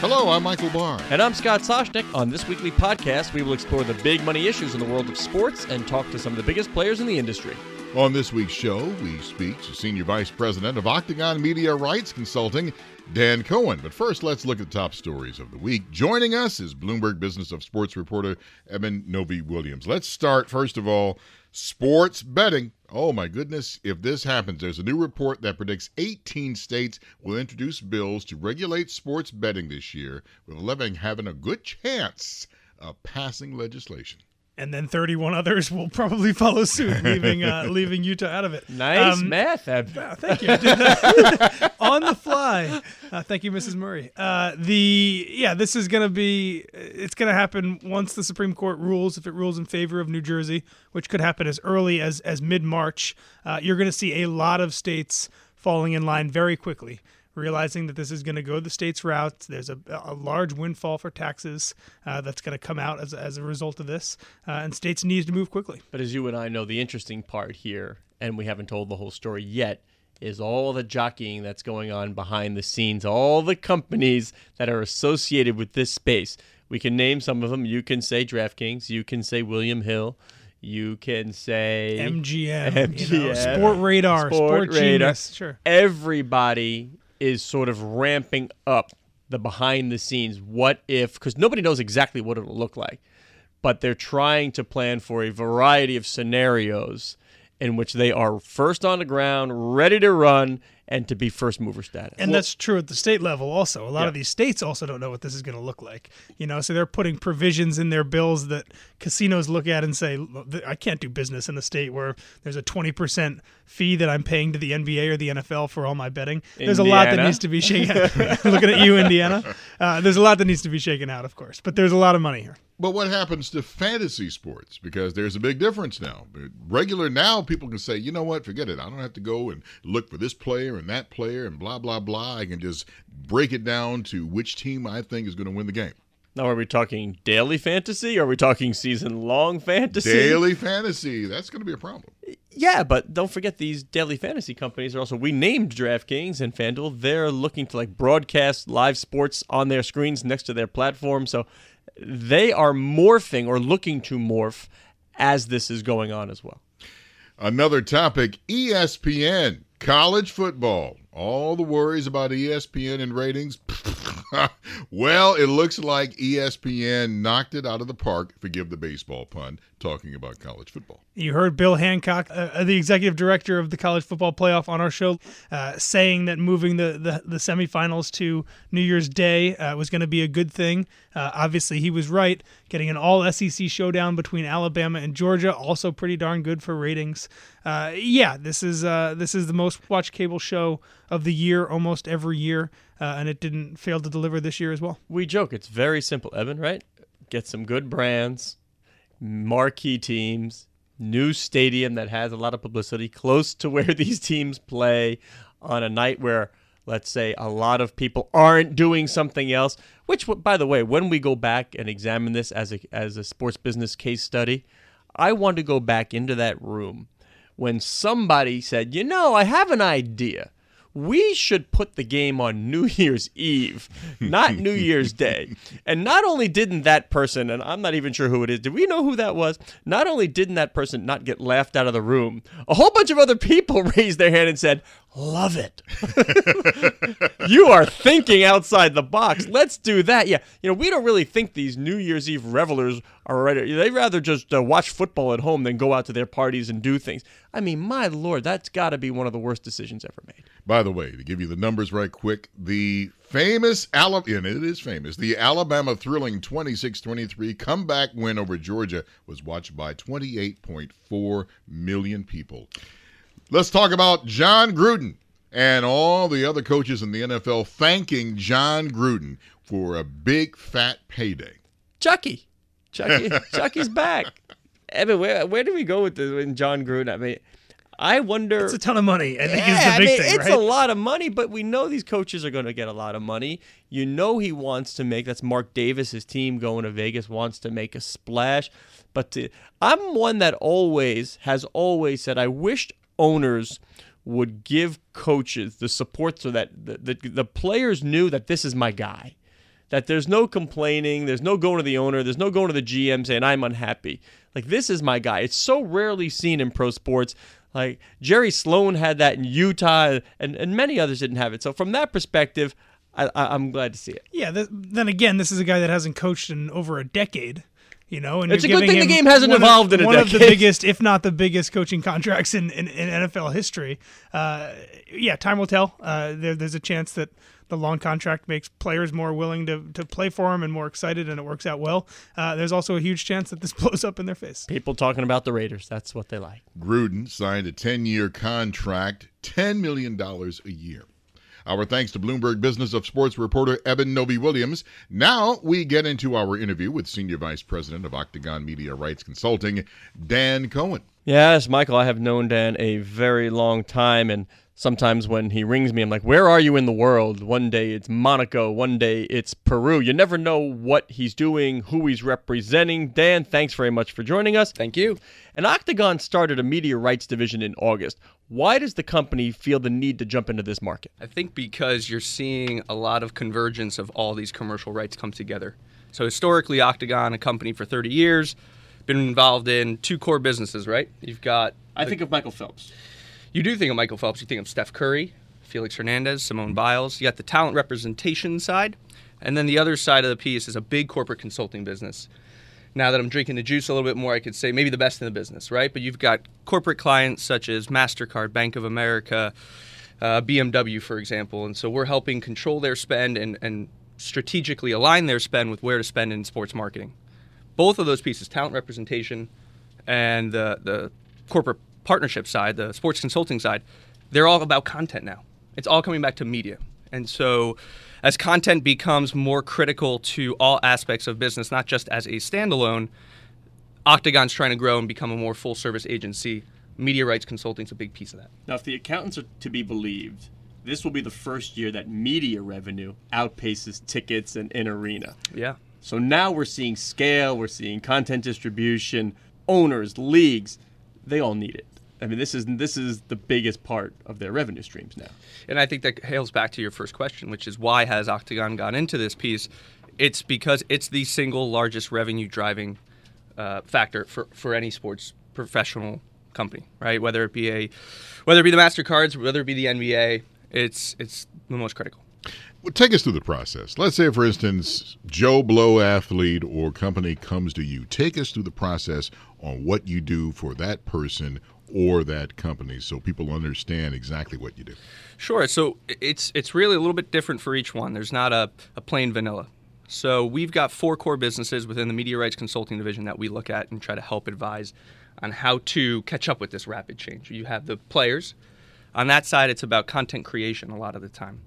Hello, I'm Michael Barr. And I'm Scott Soshnick. On this weekly podcast, we will explore the big money issues in the world of sports and talk to some of the biggest players in the industry. On this week's show, we speak to Senior Vice President of Octagon Media Rights Consulting, Dan Cohen. But first, let's look at the top stories of the week. Joining us is Bloomberg Business of Sports reporter Eben Novy-Williams. Let's start, first of all, sports betting. Oh my goodness, if this happens, there's a new report that predicts 18 states will introduce bills to regulate sports betting this year, with 11 having a good chance of passing legislation and then 31 others will probably follow suit, leaving uh, leaving Utah out of it. Nice um, math, Eb. Uh, thank you. On the fly. Uh, thank you, Mrs. Murray. Uh, the yeah, this is gonna be. It's gonna happen once the Supreme Court rules. If it rules in favor of New Jersey, which could happen as early as as mid March, uh, you're gonna see a lot of states falling in line very quickly realizing that this is going to go the state's route. There's a, a large windfall for taxes uh, that's going to come out as, as a result of this, uh, and states need to move quickly. But as you and I know, the interesting part here, and we haven't told the whole story yet, is all the jockeying that's going on behind the scenes, all the companies that are associated with this space. We can name some of them. You can say DraftKings. You can say William Hill. You can say MGM, MGM you know, Sportradar, Sport, Sportradar. Genius. Sure. Everybody is sort of ramping up the behind the scenes. What if, because nobody knows exactly what it'll look like, but they're trying to plan for a variety of scenarios in which they are first on the ground, ready to run, and to be first mover status. And well, that's true at the state level also. A lot yeah. of these states also don't know what this is going to look like. You know, so they're putting provisions in their bills that casinos look at and say, I can't do business in a state where there's a 20% fee that I'm paying to the NBA or the NFL for all my betting. There's Indiana. a lot that needs to be shaken Looking at you, Indiana. Uh, there's a lot that needs to be shaken out, of course, but there's a lot of money here. But what happens to fantasy sports? Because there's a big difference now. Regular now, people can say, you know what, forget it. I don't have to go and look for this player and that player and blah, blah, blah. I can just break it down to which team I think is going to win the game. Now, are we talking daily fantasy or are we talking season long fantasy? Daily fantasy. That's going to be a problem. Yeah, but don't forget these daily fantasy companies are also, we named DraftKings and FanDuel. They're looking to like broadcast live sports on their screens next to their platform. So they are morphing or looking to morph as this is going on as well. Another topic ESPN, college football. All the worries about ESPN and ratings. well, it looks like ESPN knocked it out of the park, forgive the baseball pun, talking about college football. You heard Bill Hancock, uh, uh, the executive director of the college football playoff, on our show, uh, saying that moving the, the, the, semifinals to New Year's Day uh, was going to be a good thing. Uh, obviously, he was right. Getting an all SEC showdown between Alabama and Georgia, also pretty darn good for ratings. Uh, yeah, this is this is the most watched cable show of the year almost every year, uh, and it didn't fail to deliver this year as well. We joke it's very simple, Eben. Right? Get some good brands, marquee teams new stadium that has a lot of publicity, close to where these teams play on a night where, let's say, a lot of people aren't doing something else. Which, by the way, when we go back and examine this as a, as a sports business case study, I want to go back into that room when somebody said, you know, I have an idea we should put the game on New Year's Eve, not New Year's Day. And not only didn't that person, and I'm not even sure who it is, do we know who that was? Not only didn't that person not get laughed out of the room, a whole bunch of other people raised their hand and said, Love it. you are thinking outside the box. Let's do that. Yeah, you know, we don't really think these New Year's Eve revelers are ready. They rather just uh, watch football at home than go out to their parties and do things. I mean, my lord, that's got to be one of the worst decisions ever made. By the way, to give you the numbers right quick, the famous Alabama, and it is famous, the Alabama thrilling 26-23 comeback win over Georgia was watched by 28.4 million people. Let's talk about Jon Gruden and all the other coaches in the NFL thanking Jon Gruden for a big fat payday. Chucky, Chucky, Chucky's back. Eben, where where do we go with this in Jon Gruden? I mean, I wonder. It's a ton of money. I think yeah, is the big I mean, thing. It's right? a lot of money, but we know these coaches are going to get a lot of money. You know he wants to make. That's Mark Davis. His team going to Vegas wants to make a splash. But to, I'm one that always has always said I wished owners would give coaches the support so that the, the, the players knew that this is my guy. that there's no complaining, there's no going to the owner, there's no going to the GM saying I'm unhappy. Like this is my guy. It's so rarely seen in pro sports. Like Jerry Sloan had that in Utah, and, and many others didn't have it. So from that perspective, I, am glad to see it. Yeah. Th- then again, this is a guy that hasn't coached in over a decade. You know, and it's a good thing the game hasn't evolved of, in a one decade. of the biggest, if not the biggest, coaching contracts in, in, in NFL history. Uh, yeah, time will tell. Uh, there, there's a chance that the long contract makes players more willing to, to play for him and more excited, and it works out well. Uh, there's also a huge chance that this blows up in their face. People talking about the Raiders. That's what they like. Gruden signed a 10 year contract, $10 million a year. Our thanks to Bloomberg Business of Sports reporter Eben Novy-Williams. Now we get into our interview with Senior Vice President of Octagon Media Rights Consulting, Dan Cohen. Yes, Michael, I have known Dan a very long time, and sometimes when he rings me, I'm like, Where are you in the world? One day it's Monaco, one day it's Peru. You never know what he's doing, who he's representing. Dan, thanks very much for joining us. Thank you. And Octagon started a media rights division in August. Why does the company feel the need to jump into this market? I think because you're seeing a lot of convergence of all these commercial rights come together. So historically, Octagon, a company for 30 years, been involved in two core businesses, right? You've got. I think of Michael Phelps. You do think of Michael Phelps. You think of Steph Curry, Felix Hernandez, Simone Biles. You got the talent representation side, and then the other side of the piece is a big corporate consulting business now that I'm drinking the juice a little bit more, I could say maybe the best in the business, right? But you've got corporate clients such as MasterCard, Bank of America, uh, BMW, for example. And so we're helping control their spend and, and strategically align their spend with where to spend in sports marketing. Both of those pieces, talent representation and the, the corporate partnership side, the sports consulting side, they're all about content now. It's all coming back to media. And so as content becomes more critical to all aspects of business, not just as a standalone, Octagon's trying to grow and become a more full service agency. Media rights consulting is a big piece of that. Now, if the accountants are to be believed, this will be the first year that media revenue outpaces tickets and in arena. Yeah. So now we're seeing scale, we're seeing content distribution, owners, leagues, they all need it. I mean, this is this is the biggest part of their revenue streams now. And I think that hails back to your first question, which is why has Octagon gone into this piece? It's because it's the single largest revenue driving uh, factor for, for any sports professional company, right? Whether it be a whether it be the Mastercards, whether it be the NBA, it's it's the most critical. Well, take us through the process. Let's say, for instance, Joe Blow athlete or company comes to you. Take us through the process on what you do for that person or that company so people understand exactly what you do? Sure. So it's it's really a little bit different for each one. There's not a, a plain vanilla. So we've got four core businesses within the media rights consulting division that we look at and try to help advise on how to catch up with this rapid change. You have the players. On that side, it's about content creation a lot of the time.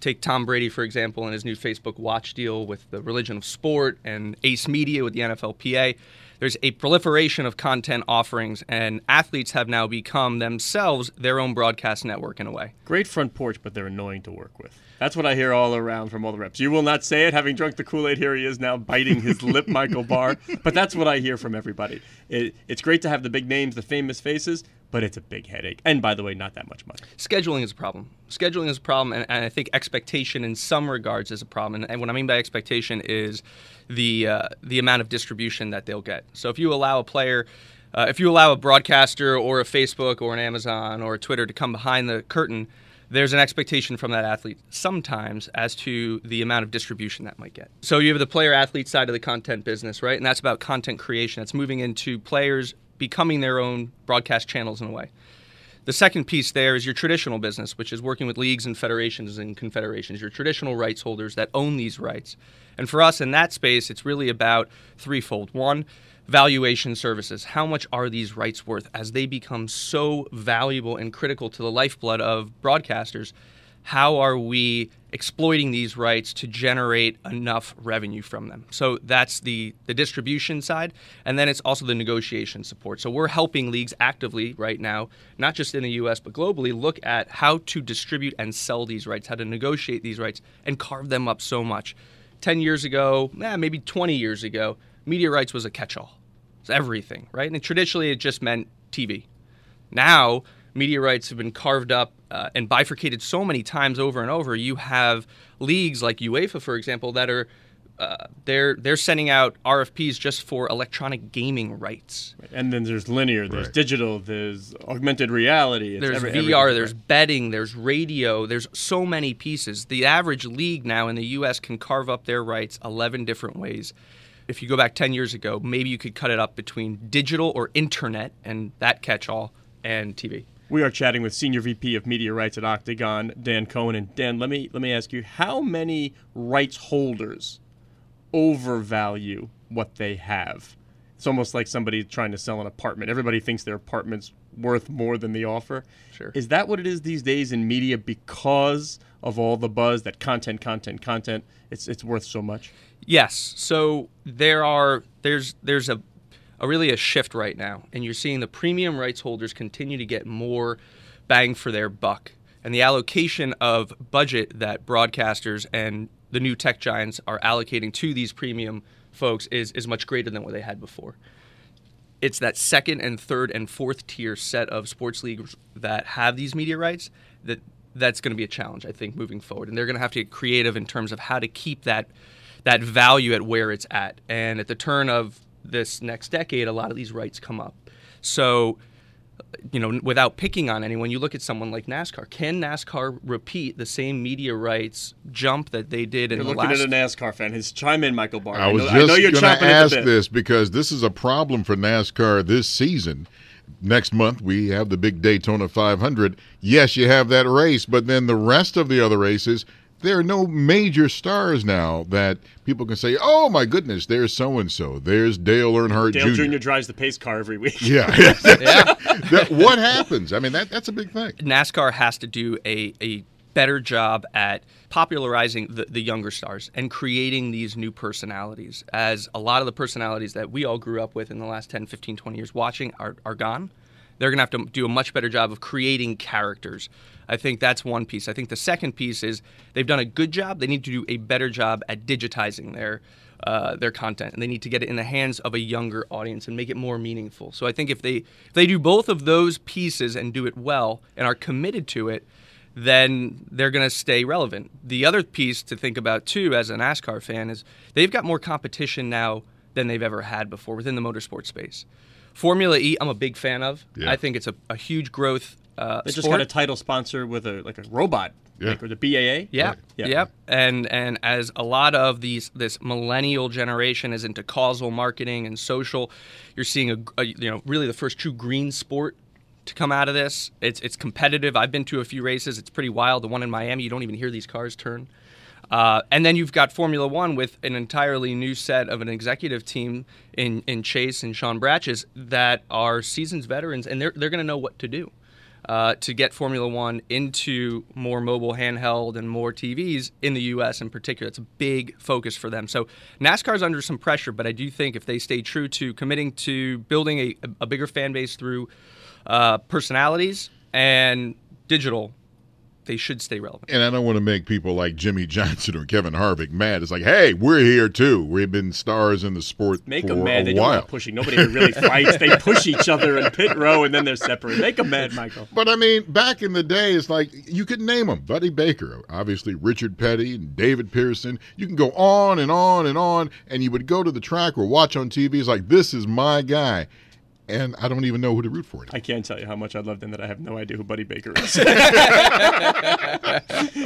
Take Tom Brady, for example, and his new Facebook Watch deal with the Religion of Sport and Ace Media with the NFLPA there's a proliferation of content offerings, and athletes have now become themselves their own broadcast network in a way. Great front porch, but they're annoying to work with. That's what I hear all around from all the reps. You will not say it, having drunk the Kool Aid. Here he is now biting his lip, Michael Barr. But that's what I hear from everybody. It, it's great to have the big names, the famous faces, but it's a big headache. And by the way, not that much money. Scheduling is a problem. Scheduling is a problem, and, and I think expectation in some regards is a problem. And, and what I mean by expectation is the uh, the amount of distribution that they'll get. So if you allow a player, uh, if you allow a broadcaster or a Facebook or an Amazon or a Twitter to come behind the curtain, there's an expectation from that athlete sometimes as to the amount of distribution that might get. So you have the player athlete side of the content business, right? And that's about content creation. It's moving into players becoming their own broadcast channels in a way. The second piece there is your traditional business, which is working with leagues and federations and confederations, your traditional rights holders that own these rights. And for us in that space, it's really about threefold. One, valuation services. How much are these rights worth as they become so valuable and critical to the lifeblood of broadcasters? How are we exploiting these rights to generate enough revenue from them? So that's the, the distribution side. And then it's also the negotiation support. So we're helping leagues actively right now, not just in the US, but globally, look at how to distribute and sell these rights, how to negotiate these rights, and carve them up so much. 10 years ago, eh, maybe 20 years ago, media rights was a catch all. It's everything, right? And traditionally, it just meant TV. Now, media rights have been carved up uh, and bifurcated so many times over and over. You have leagues like UEFA, for example, that are uh, they're they're sending out RFPs just for electronic gaming rights. And then there's linear, there's Right. digital, there's augmented reality. It's There's every- VR, there's right? betting, there's radio, there's so many pieces. The average league now in the U.S. can carve up their rights 11 different ways. If you go back 10 years ago, maybe you could cut it up between digital or internet and that catch all and TV. We are chatting with Senior VP of Media Rights at Octagon, Dan Cohen. And Dan, let me let me ask you, how many rights holders overvalue what they have? It's almost like somebody trying to sell an apartment. Everybody thinks their apartment's worth more than the offer. Sure. Is that what it is these days in media because of all the buzz that content, content, content, it's it's worth so much? Yes. So there are there's there's a, a really a shift right now, and you're seeing the premium rights holders continue to get more bang for their buck, and the allocation of budget that broadcasters and the new tech giants are allocating to these premium folks is is much greater than what they had before. It's that second and third and fourth tier set of sports leagues that have these media rights that that's going to be a challenge, I think, moving forward, and they're going to have to get creative in terms of how to keep that that value at where it's at. And at the turn of this next decade, a lot of these rights come up. So, you know, without picking on anyone, you look at someone like NASCAR. Can NASCAR repeat the same media rights jump that they did in You're the looking last at a NASCAR fan. His chime in, Michael Barr. I was know, just I know you're going chomping to at ask the bit. this because this is a problem for NASCAR this season. Next month we have the big Daytona 500. Yes, you have that race, but then the rest of the other races, there are no major stars now that people can say, "Oh my goodness, there's so and so. There's Dale Earnhardt Dale Jr." Jr. drives the pace car every week. Yeah, yeah. That- what happens? I mean, that that's a big thing. NASCAR has to do a, a better job at popularizing the, the younger stars and creating these new personalities as a lot of the personalities that we all grew up with in the last 10 15 20 years watching are, are gone they're going to have to do a much better job of creating characters i think that's one piece i think the second piece is they've done a good job they need to do a better job at digitizing their uh, their content and they need to get it in the hands of a younger audience and make it more meaningful so i think if they if they do both of those pieces and do it well and are committed to it then they're going to stay relevant. The other piece to think about too, as a NASCAR fan, is they've got more competition now than they've ever had before within the motorsport space. Formula E, I'm a big fan of. Yeah. I think it's a, a huge growth. Uh, They just sport. got a title sponsor with a like a robot, Yeah. like, or the BAA. Yeah, Yeah. Yep. And and as a lot of these this millennial generation is into causal marketing and social, you're seeing a, a you know really the first true green sport to come out of this. It's it's competitive. I've been to a few races. It's pretty wild. The one in Miami, you don't even hear these cars turn. Uh, and then you've got Formula One with an entirely new set of an executive team in, in Chase and Sean Bratches that are seasoned veterans, and they're, they're going to know what to do uh, to get Formula One into more mobile handheld and more TVs in the U.S. in particular. It's a big focus for them. So NASCAR's under some pressure, but I do think if they stay true to committing to building a, a bigger fan base through uh, personalities and digital, they should stay relevant. And I don't want to make people like Jimmie Johnson or Kevin Harvick mad. It's like, hey, we're here too. We've been stars in the sport Make for them mad. a They don't while. like pushing. Nobody ever really fights. They push each other in pit row, and then they're separate. Make them mad, Michael. But I mean, back in the day, it's like you could name them. Buddy Baker, obviously Richard Petty and David Pearson. You can go on and on and on, and you would go to the track or watch on TV. It's like, this is my guy. And I don't even know who to root for. I can't tell you how much I love him that I have no idea who Buddy Baker is.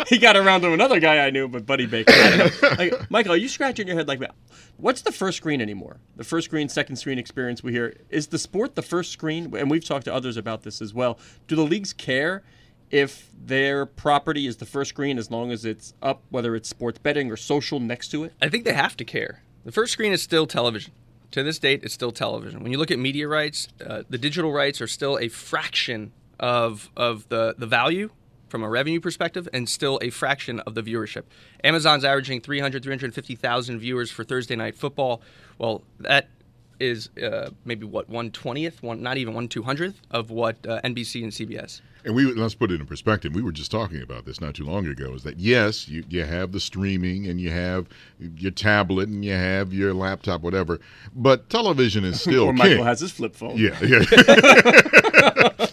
he got around to another guy I knew, but Buddy Baker. I don't know. Like, Michael, are you scratching your head like that? What's the first screen anymore? The first screen, second screen experience we hear. Is the sport the first screen? And we've talked to others about this as well. Do the leagues care if their property is the first screen as long as it's up, whether it's sports betting or social next to it? I think they have to care. The first screen is still television. To this date, it's still television. When you look at media rights, uh, the digital rights are still a fraction of of the the value from a revenue perspective and still a fraction of the viewership. Amazon's averaging 300 350,000 viewers for Thursday night football. Well, that is uh, maybe what 120th, one not even 1 200th of what uh, NBC and CBS. And we let's put it in perspective. We were just talking about this not too long ago. Is that yes, you, you have the streaming and you have your tablet and you have your laptop, whatever, but television is still Or king. Michael has his flip phone. Yeah, yeah.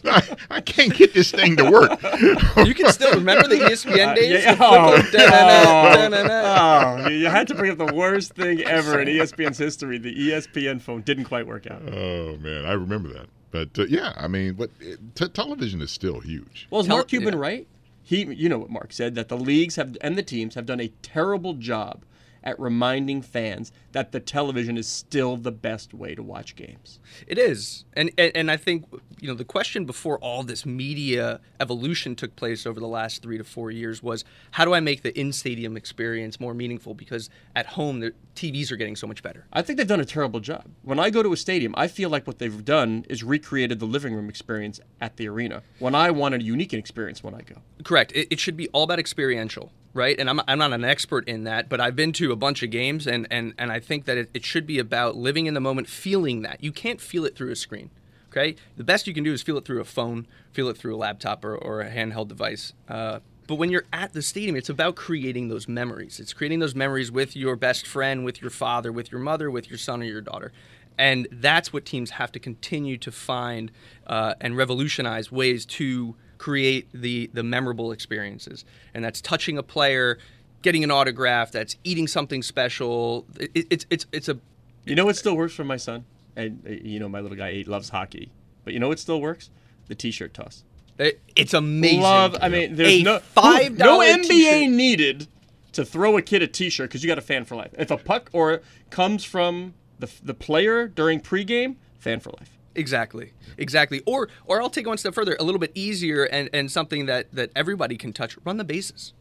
I, I I can't get this thing to work. You can still remember the ESPN days. yeah, The flip oh, of da-na-na, da-na-na. Oh, you had to bring up the worst thing ever in ESPN's history. The ESPN phone didn't quite work out. oh man, I remember that. But uh, yeah, I mean, but t- television is still huge. Well, is Tell- Mark Cuban yeah. right? He, you know what Mark said that the leagues have and the teams have done a terrible job at reminding fans that the television is still the best way to watch games. It is, and, and and I think you know the question before all this media evolution took place over the last three to four years was how do I make the in-stadium experience more meaningful? Because at home the TVs are getting so much better. I think they've done a terrible job. When I go to a stadium, I feel like what they've done is recreated the living room experience at the arena. When I want a unique experience when I go. Correct. It, it should be all about experiential, right? And I'm, I'm not an expert in that, but I've been to a bunch of games, and, and, and I think that it, it should be about living in the moment, feeling that. You can't feel it through a screen, okay? The best you can do is feel it through a phone, feel it through a laptop or, or a handheld device. Uh, but when you're at the stadium, it's about creating those memories. It's creating those memories with your best friend, with your father, with your mother, with your son or your daughter. And that's what teams have to continue to find uh, and revolutionize ways to create the the memorable experiences. And that's touching a player, getting an autograph, that's eating something special. It, it's it's it's a You know what still works for my son? And uh, you know my little guy he loves hockey. But you know what still works? The t-shirt toss. it- it's amazing. Love. I mean, there's A no $5 no NBA t-shirt. needed to throw a kid a T-shirt because you got a fan for life. If a puck or comes from the the player during pregame, fan for life. Exactly. Exactly. Or or I'll take one step further, a little bit easier and, and something that, that everybody can touch. Run the bases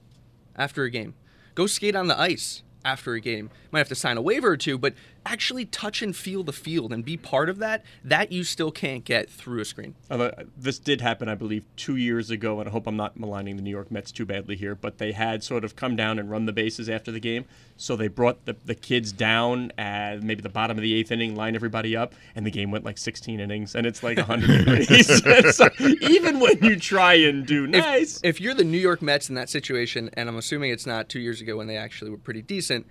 after a game. Go skate on the ice after a game. Might have to sign a waiver or two, but actually touch and feel the field and be part of that, that you still can't get through a screen. Although uh, this did happen, I believe, two years ago, and I hope I'm not maligning the New York Mets too badly here, but they had sort of come down and run the bases after the game. So they brought the, the kids down at maybe the bottom of the eighth inning, lined everybody up, and the game went like 16 innings, and it's like 100 degrees. So even when you try and do nice, If you're the New York Mets in that situation, and I'm assuming it's not two years ago when they actually were pretty decent,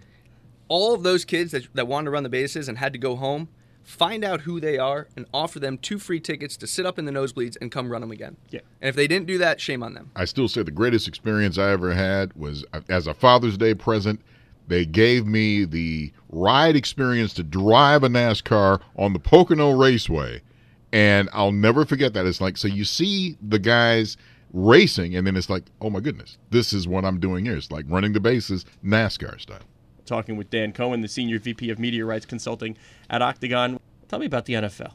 all of those kids that, that wanted to run the bases and had to go home, find out who they are and offer them two free tickets to sit up in the nosebleeds and come run them again. Yeah. And if they didn't do that, shame on them. I still say the greatest experience I ever had was uh, as a Father's Day present. They gave me the ride experience to drive a NASCAR on the Pocono Raceway. And I'll never forget that. It's like, so you see the guys racing, and then it's like, oh my goodness, this is what I'm doing here. It's like running the bases, NASCAR style. Talking with Dan Cohen, the Senior VP of Media Rights Consulting at Octagon. Tell me about the NFL.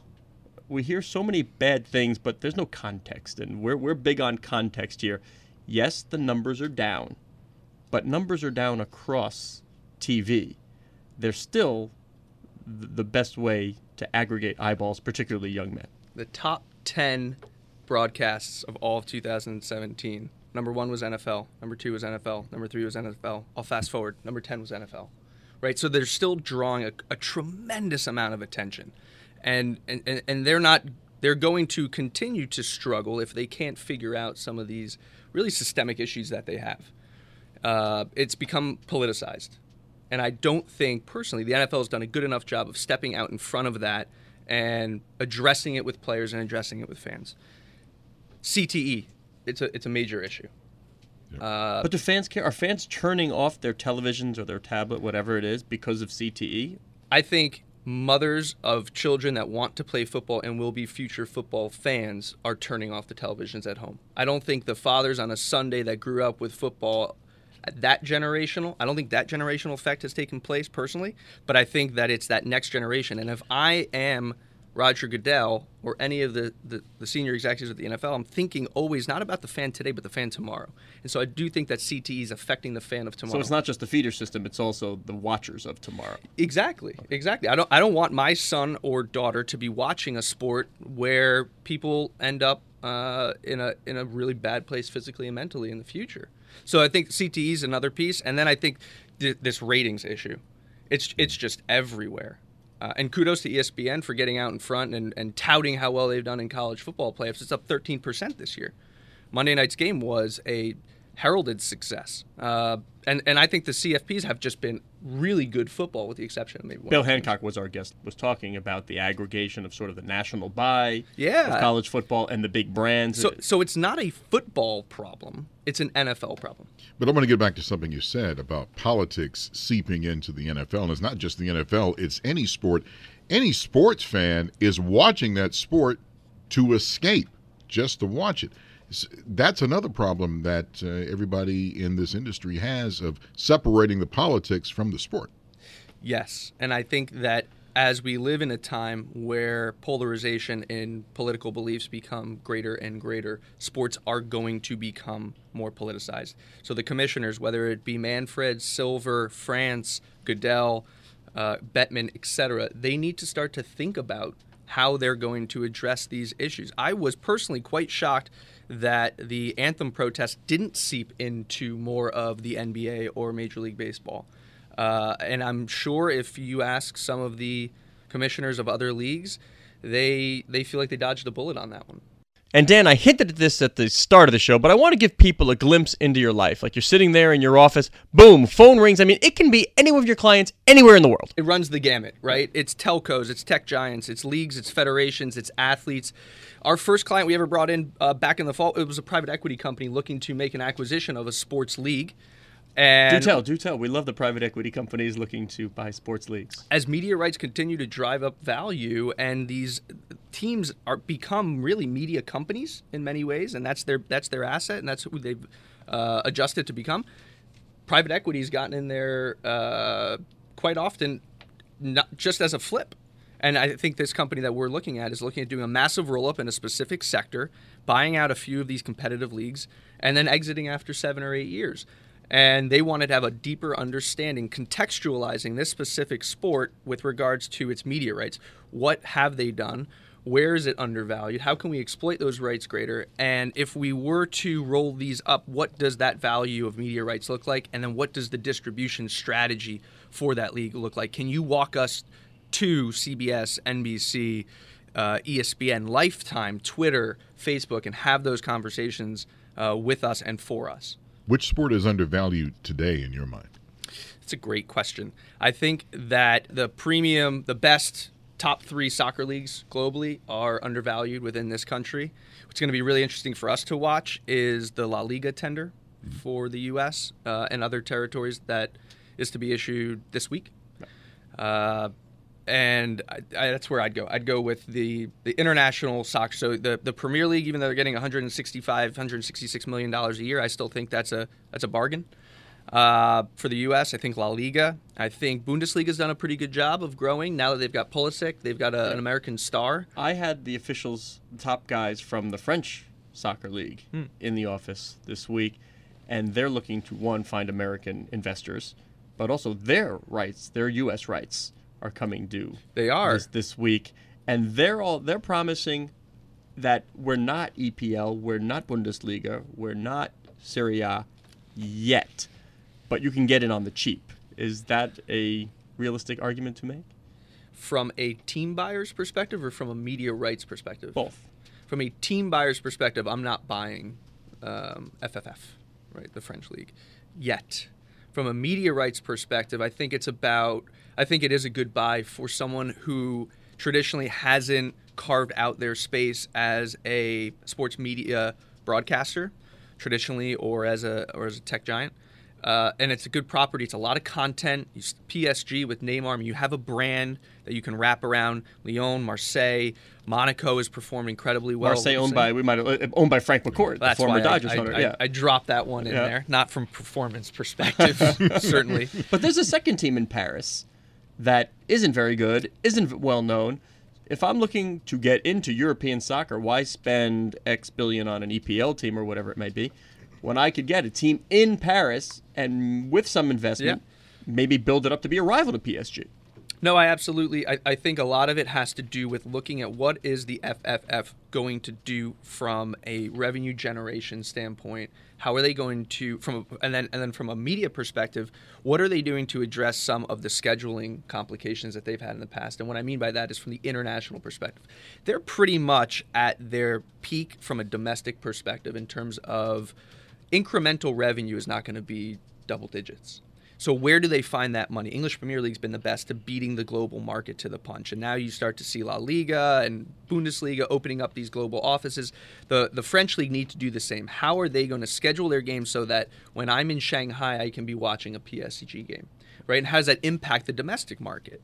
We hear so many bad things, but there's no context, and we're, we're big on context here. Yes, the numbers are down, but numbers are down across TV. They're still th- the best way to aggregate eyeballs, particularly young men. The top 10 broadcasts of all of 2017. Number one was NFL. Number two was NFL. Number three was NFL. I'll fast forward. Number 10 was NFL. Right? So they're still drawing a, a tremendous amount of attention. And, and, and, they're not, they're going to continue to struggle if they can't figure out some of these really systemic issues that they have. Uh, it's become politicized. And I don't think, personally, the NFL has done a good enough job of stepping out in front of that and addressing it with players and addressing it with fans. CTE, it's a, it's a major issue. Uh, But do fans care? Are fans turning off their televisions or their tablet, whatever it is, because of? CTE? I think mothers of children that want to play football and will be future football fans are turning off the televisions at home. I don't think the fathers on a Sunday that grew up with football that generational I don't think that generational effect has taken place personally, but I think that it's that next generation and if I am Roger Goodell or any of the, the, the senior executives at the NFL, I'm thinking always not about the fan today, but the fan tomorrow. And so I do think that CTE is affecting the fan of tomorrow. So it's not just the feeder system; it's also the watchers of tomorrow. Exactly, exactly. I don't I don't want my son or daughter to be watching a sport where people end up uh, in a in a really bad place physically and mentally in the future. So I think CTE is another piece, and then I think th- this ratings issue. It's it's just everywhere. Uh, and kudos to ESPN for getting out in front and, and touting how well they've done in college football playoffs. It's up 13% this year. Monday night's game was a heralded success. Uh, and and I think the CFPs have just been really good football, with the exception of maybe one Bill. Hancock was our guest, was talking about the aggregation of sort of the national buy Yeah. of college football and the big brands. So so it's not a football problem; it's an NFL problem. But I want to get back to something you said about politics seeping into the NFL. And it's not just the NFL, it's any sport. Any sports fan is watching that sport to escape, just to watch it. That's another problem that uh, everybody in this industry has of separating the politics from the sport. Yes, and I think that as we live in a time where polarization in political beliefs become greater and greater, sports are going to become more politicized. So the commissioners, whether it be Manfred, Silver, France, Goodell, uh, Bettman, etc., they need to start to think about how they're going to address these issues. I was personally quite shocked that the anthem protest didn't seep into more of the NBA or Major League Baseball. Uh, and I'm sure if you ask some of the commissioners of other leagues, they they feel like they dodged a bullet on that one. And Dan, I hinted at this at the start of the show, but I want to give people a glimpse into your life. Like you're sitting there in your office, boom, phone rings. I mean, it can be any of your clients anywhere in the world. It runs the gamut, right? It's telcos, it's tech giants, it's leagues, it's federations, it's athletes. Our first client we ever brought in uh, back in the fall, it was a private equity company looking to make an acquisition of a sports league. And do tell, do tell. We love the private equity companies looking to buy sports leagues. as media rights continue to drive up value and these teams are become really media companies in many ways and that's their that's their asset and that's who they've uh, adjusted to become private equity's gotten in there uh, quite often not just as a flip and I think this company that we're looking at is looking at doing a massive roll up in a specific sector, buying out a few of these competitive leagues, and then exiting after seven or eight years. And they wanted to have a deeper understanding, contextualizing this specific sport with regards to its media rights. What have they done? Where is it undervalued? How can we exploit those rights greater? And if we were to roll these up, what does that value of media rights look like? And then what does the distribution strategy for that league look like? Can you walk us to CBS, NBC, uh, ESPN, Lifetime, Twitter, Facebook, and have those conversations uh, with us and for us? Which sport is undervalued today in your mind? It's a great question. I think that the premium, the best top three soccer leagues globally are undervalued within this country. What's going to be really interesting for us to watch is the La Liga tender for the U.S. Uh, and other territories that is to be issued this week. Uh, and I, I, that's where I'd go. I'd go with the the international soccer. So the the Premier League, even though they're getting 165, 166 million dollars a year, I still think that's a that's a bargain. Uh, for the U.S., I think La Liga. I think Bundesliga's done a pretty good job of growing. Now that they've got Pulisic, they've got a, an American star. I had the officials, the top guys from the French soccer league in the office this week, and they're looking to one find American investors, but also their rights, their U.S. rights, are coming due. They are. this, this week, and they're all they're promising that we're not EPL, we're not Bundesliga, we're not Serie A yet, but you can get in on the cheap. Is that a realistic argument to make? From a team buyer's perspective or from a media rights perspective? Both. From a team buyer's perspective, I'm not buying um, FFF, right, the French league, yet. From a media rights perspective, I think it's about, I think it is a good buy for someone who traditionally hasn't carved out their space as a sports media broadcaster, traditionally, or as a or as a tech giant. Uh, and it's a good property. It's a lot of content. You, PSG with Neymar, you have a brand that you can wrap around. Lyon, Marseille, Monaco is performing incredibly well. Marseille owned by we might have, owned by Frank McCourt, the former I- Dodgers I, owner. I, yeah. I dropped that one in Yeah. there, not from performance perspective, certainly. But there's a second team in Paris that isn't very good, isn't well known. If I'm looking to get into European soccer, why spend X billion on an EPL team or whatever it may be, when I could get a team in Paris and with some investment, maybe build it up to be a rival to PSG? No, I absolutely. I, I think a lot of it has to do with looking at what is the FFF going to do from a revenue generation standpoint. How are they going to from a, and then and then from a media perspective, what are they doing to address some of the scheduling complications that they've had in the past? And what I mean by that is from the international perspective. They're pretty much at their peak from a domestic perspective in terms of incremental revenue is not going to be double digits. So where do they find that money? English Premier League's been the best to beating the global market to the punch, and now you start to see La Liga and Bundesliga opening up these global offices. The the French league need to do the same. How are they going to schedule their games so that when I'm in Shanghai, I can be watching a PSG game, right? And how does that impact the domestic market?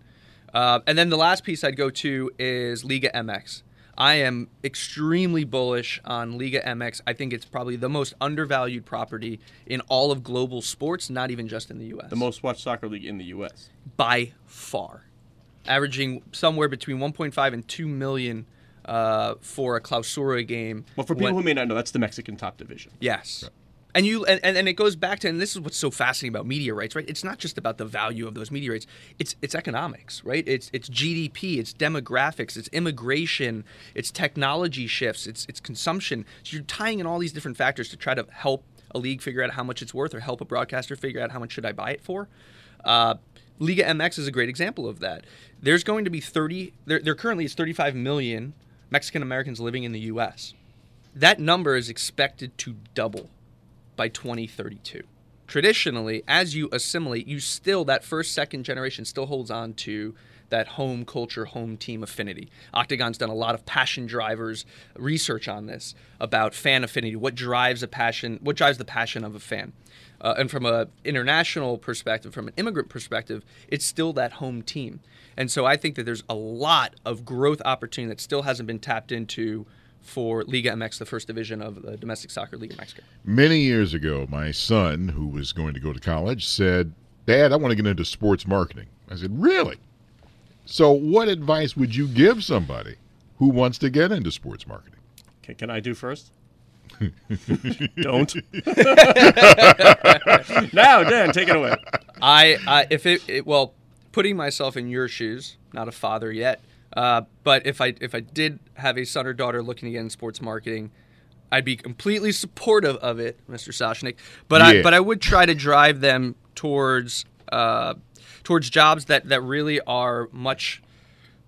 Uh, and then the last piece I'd go to is Liga MX. I am extremely bullish on Liga MX. I think it's probably the most undervalued property in all of global sports, not even just in the U.S. The most watched soccer league in the U.S. by far, averaging somewhere between 1.5 and 2 million uh, for a Clausura game. Well, for people When- who may not know, that's the Mexican top division. Yes. And you and, and, and it goes back to and this is what's so fascinating about media rights, right? It's not just about the value of those media rights. It's it's economics, right? It's it's GDP, it's demographics, it's immigration, it's technology shifts, it's it's consumption. So you're tying in all these different factors to try to help a league figure out how much it's worth or help a broadcaster figure out how much should I buy it for. Uh, Liga MX is a great example of that. There's going to be 30 there, there currently is 35 million Mexican Americans living in the US. That number is expected to double by 2032. Traditionally, as you assimilate, you still, that first, second generation still holds on to that home culture, home team affinity. Octagon's done a lot of passion drivers research on this about fan affinity, what drives a passion, what drives the passion of a fan. Uh, and from a international perspective, from an immigrant perspective, it's still that home team. And so I think that there's a lot of growth opportunity that still hasn't been tapped into for Liga MX, the first division of the domestic soccer league in Mexico. Many years ago, my son, who was going to go to college, said, Dad, I want to get into sports marketing. I said, Really? So, what advice would you give somebody who wants to get into sports marketing? Can, can I do first? Don't. now, Dan, take it away. I, I if it, it well, putting myself in your shoes, not a father yet, uh, but if I if I did have a son or daughter looking to get in sports marketing, I'd be completely supportive of it, Mr. Soshnick. But I but I would try to drive them towards uh, towards jobs that that really are much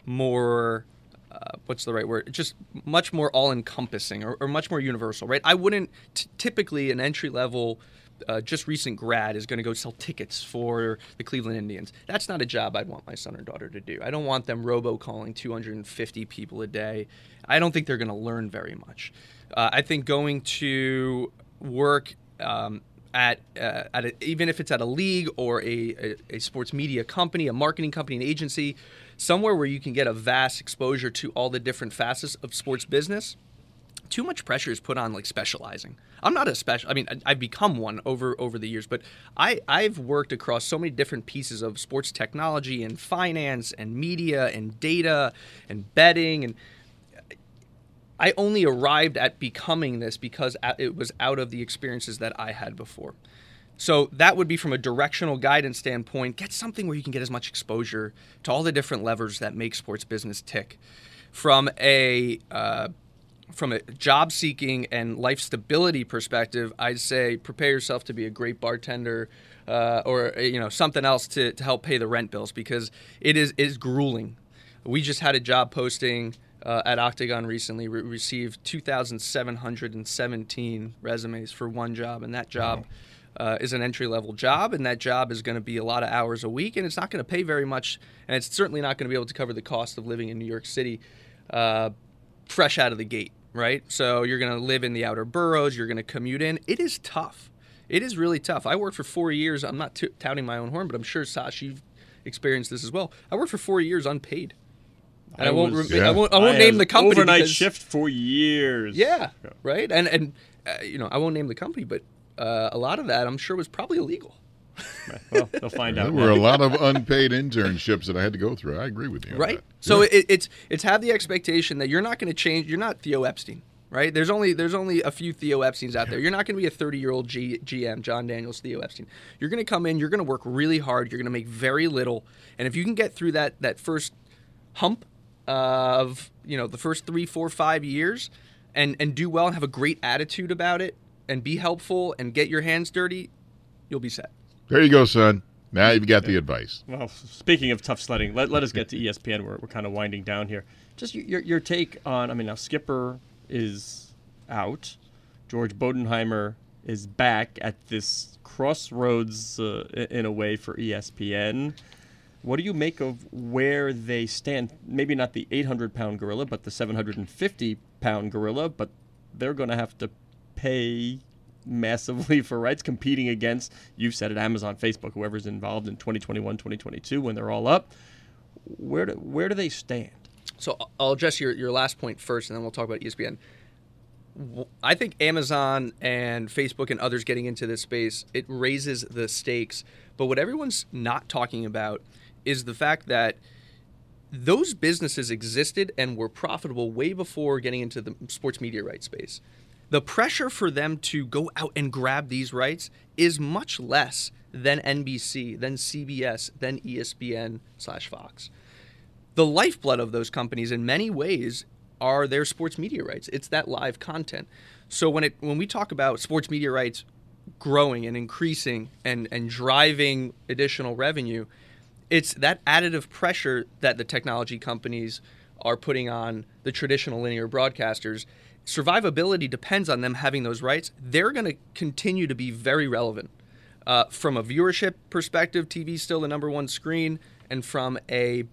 more uh, what's the right word? Just much more all encompassing or, or much more universal, right? I wouldn't t- typically an entry level. Uh, just recent grad is going to go sell tickets for the Cleveland Indians. That's not a job I'd want my son or daughter to do. I don't want them robocalling 250 people a day. I don't think they're going to learn very much. Uh, I think going to work um, at, uh, at a, even if it's at a league or a, a, a sports media company, a marketing company, an agency, somewhere where you can get a vast exposure to all the different facets of sports business. Too much pressure is put on like specializing. I'm not a special. I mean, I- I've become one over over the years, but I I've worked across so many different pieces of sports technology and finance and media and data and betting and I only arrived at becoming this because it was out of the experiences that I had before. So that would be from a directional guidance standpoint, get something where you can get as much exposure to all the different levers that make sports business tick. From a uh, from a job seeking and life stability perspective, I'd say prepare yourself to be a great bartender uh, or you know something else to, to help pay the rent bills because it is is grueling. We just had a job posting uh, at Octagon recently. We received 2,717 resumes for one job, and that job uh, is an entry level job, and that job is going to be a lot of hours a week, and it's not going to pay very much, and it's certainly not going to be able to cover the cost of living in New York City uh, fresh out of the gate, right? So you're going to live in the outer boroughs, you're going to commute in. It is tough. It is really tough. I worked for four years. I'm not t- touting my own horn, but I'm sure Sash, you've experienced this as well. I worked for four years unpaid. And I, I won't. was- rem- Yeah. I won't. I won't I name the company. Overnight because- shift for years. Yeah, right. And and uh, you know, I won't name the company, but uh, a lot of that I'm sure was probably illegal. Well, they'll find out. There out. were a lot of unpaid internships that I had to go through. I agree with you. right? So Yeah. it, it's it's have the expectation that you're not going to change. You're not Theo Epstein, right? There's only there's only a few Theo Epsteins out there. You're not going to be a 30 year old G, GM, Jon Daniels, Theo Epstein. You're going to come in. You're going to work really hard. You're going to make very little, and if you can get through that that first hump of you know the first three, four, five years, and and do well and have a great attitude about it, and be helpful and get your hands dirty, you'll be set. There you go, son. Now you've got the advice. Well, speaking of tough sledding, let, let us get to ESPN. We're, we're kind of winding down here. Just your, your, take on, I mean, now Skipper is out. George Bodenheimer is back at this crossroads uh, in a way for ESPN. What do you make of where they stand? Maybe not the 800 pound gorilla, but the 750 pound gorilla, but they're going to have to pay massively for rights competing against, you've said it, Amazon, Facebook, whoever's involved in 2021, 2022 when they're all up. Where do, where do they stand? So I'll- address your, your last point first, and then we'll talk about ESPN. I think Amazon and Facebook and others getting into this space it raises the stakes. But what everyone's not talking about is the fact that those businesses existed and were profitable way before getting into the sports media rights space. The pressure for them to go out and grab these rights is much less than NBC, than CBS, than ESPN slash Fox the lifeblood of those companies in many ways are their sports media rights. It's that live content. So when it when we talk about sports media rights growing and increasing and and driving additional revenue, it's that additive pressure that the technology companies are putting on the traditional linear broadcasters. Survivability depends on them having those rights. They're going to continue to be very relevant. Uh, from a viewership perspective, TV is still the number one screen, and from a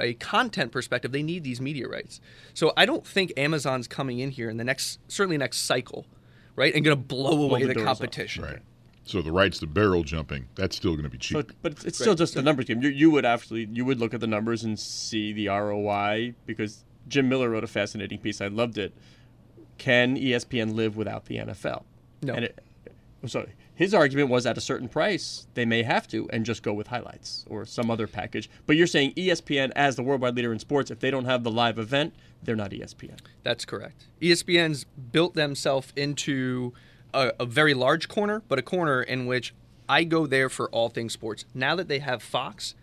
a content perspective, they need these media rights. So I don't think Amazon's coming in here in the next, certainly next cycle, right, and going to blow away the the, doors off. competition. Right. So the rights to barrel jumping, that's still going to be cheap. So, but it's- it's still just a numbers game. You, you would actually you would look at the numbers and see the ROI because Jim Miller wrote a fascinating piece. I loved it. Can ESPN live without the NFL? No. And it, so his argument was at a certain price they may have to and just go with highlights or some other package. But you're saying ESPN as the worldwide leader in sports, if they don't have the live event, they're not ESPN. That's correct. ESPN's built themselves into a, a very large corner, but a corner in which I go there for all things sports. Now that they have Fox,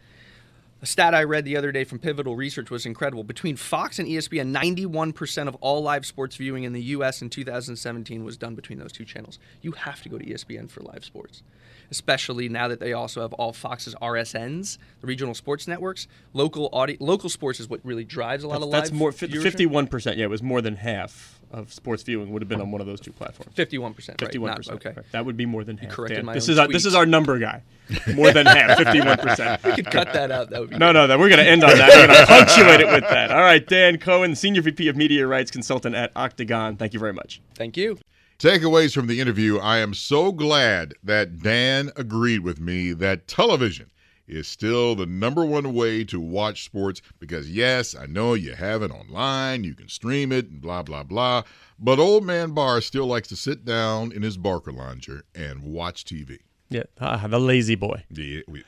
a stat I read the other day from Pivotal Research was incredible. Between Fox and ESPN, 91% of all live sports viewing in the U.S. in 2017 was done between those two channels. You have to go to ESPN for live sports, especially now that they also have all Fox's RSNs, the regional sports networks. Local audi- local sports is what really drives a lot of That's live more viewership. fifty-one percent. Yeah, it was more than half of sports viewing would have been on one of those two platforms. 51%. Fifty-one percent. Okay. That would be more than half. corrected Dan. my this own is our, this is our number guy. More than half. Fifty-one percent. We could cut that out. That would be No, no, that we're going to end on that. We're going to punctuate it with that. All right, Dan Cohen, Senior VP of Media Rights Consultant at Octagon. Thank you very much. Thank you. Takeaways from the interview I am so glad that Dan agreed with me that television is still the number one way to watch sports because, yes, I know you have it online, you can stream it, and blah, blah, blah. But Old Man Barr still likes to sit down in his Barcalounger and watch TV. Yeah, ah, the lazy boy.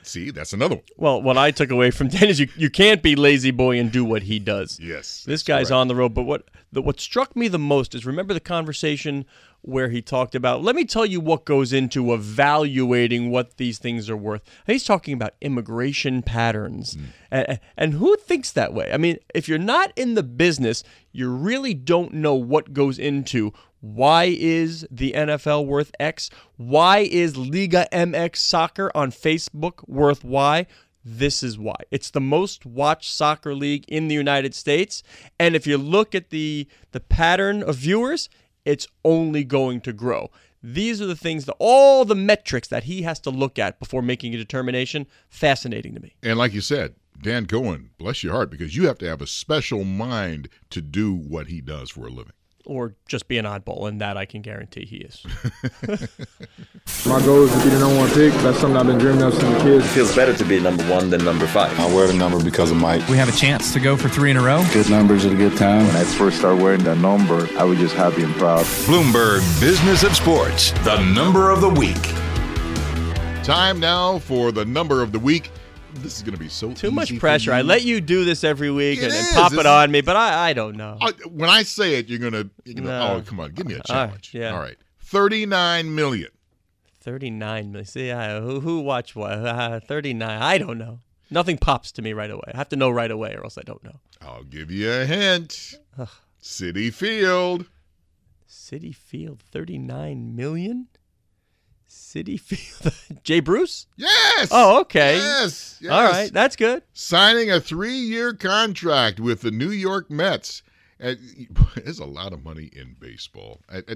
See, that's another one. Well, what I took away from Dan is you, you can't be lazy boy and do what he does. Yes. This guy's on the road. But what the, what struck me the most is remember the conversation where he talked about. Let me tell you what goes into evaluating what these things are worth. He's talking about immigration patterns, mm. and, and who thinks that way? I mean, if you're not in the business, you really don't know what goes into. Why is the NFL worth X? Why is Liga MX soccer on Facebook worth Y? This is why. It's the most watched soccer league in the United States. And if you look at the the pattern of viewers, it's only going to grow. These are the things that all the metrics that he has to look at before making a determination. Fascinating to me. And like you said, Dan Cohen, bless your heart, because you have to have a special mind to do what he does for a living. Or just be an oddball, and that I can guarantee he is. My goal is to be the number one pick. That's something I've been dreaming of since a kid. feels better to be number one than number five. I wear the number because of Mike. We have a chance to go for three in a row. Good numbers at a good time. When I first started wearing that number, I was just happy and proud. Bloomberg Business of Sports, the number of the week. Time now for the number of the week. This is going to be so Too much pressure. I let you do this every week It and, and pop This it on me, but I, I don't know. I, when I say it, you're gonna, you're gonna. No. Oh, come on, give me a All right, challenge. yeah. All right, thirty-nine million. 39 million. See, I, who, who watched what? Uh, 39. I don't know. Nothing pops to me right away. I have to know right away or else I don't know. I'll give you a hint. Citi Field. Citi Field, 39 million? Citi Field. Jay Bruce? Yes. Oh, okay. Yes. yes. All right. That's good. Signing a three-year contract with the New York Mets, Uh, there's a lot of money in baseball. I, I,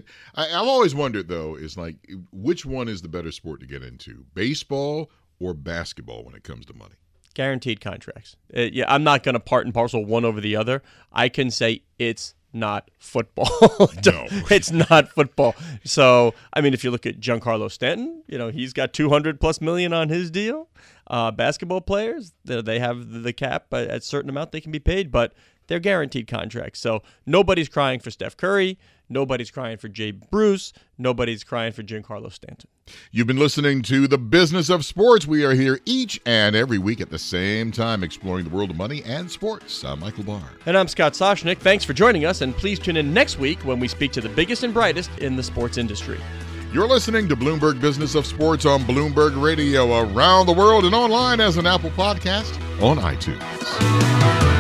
I've always wondered though, is like which one is the better sport to get into, baseball or basketball when it comes to money? Guaranteed contracts. Uh, yeah, I'm not going to part and parcel one over the other. I can say it's not football. No. it's not football. So, I mean, if you look at Giancarlo Stanton, you know, he's got 200 plus million on his deal. Uh, basketball players, they they have the cap at a certain amount they can be paid, but they're guaranteed contracts. So nobody's crying for Steph Curry. Nobody's crying for Jay Bruce. Nobody's crying for Giancarlo Stanton. You've been listening to The Business of Sports. We are here each and every week at the same time exploring the world of money and sports. I'm Michael Barr. And I'm Scott Soshnick. Thanks for joining us, and please tune in next week when we speak to the biggest and brightest in the sports industry. You're listening to Bloomberg Business of Sports on Bloomberg Radio around the world and online as an Apple podcast on iTunes.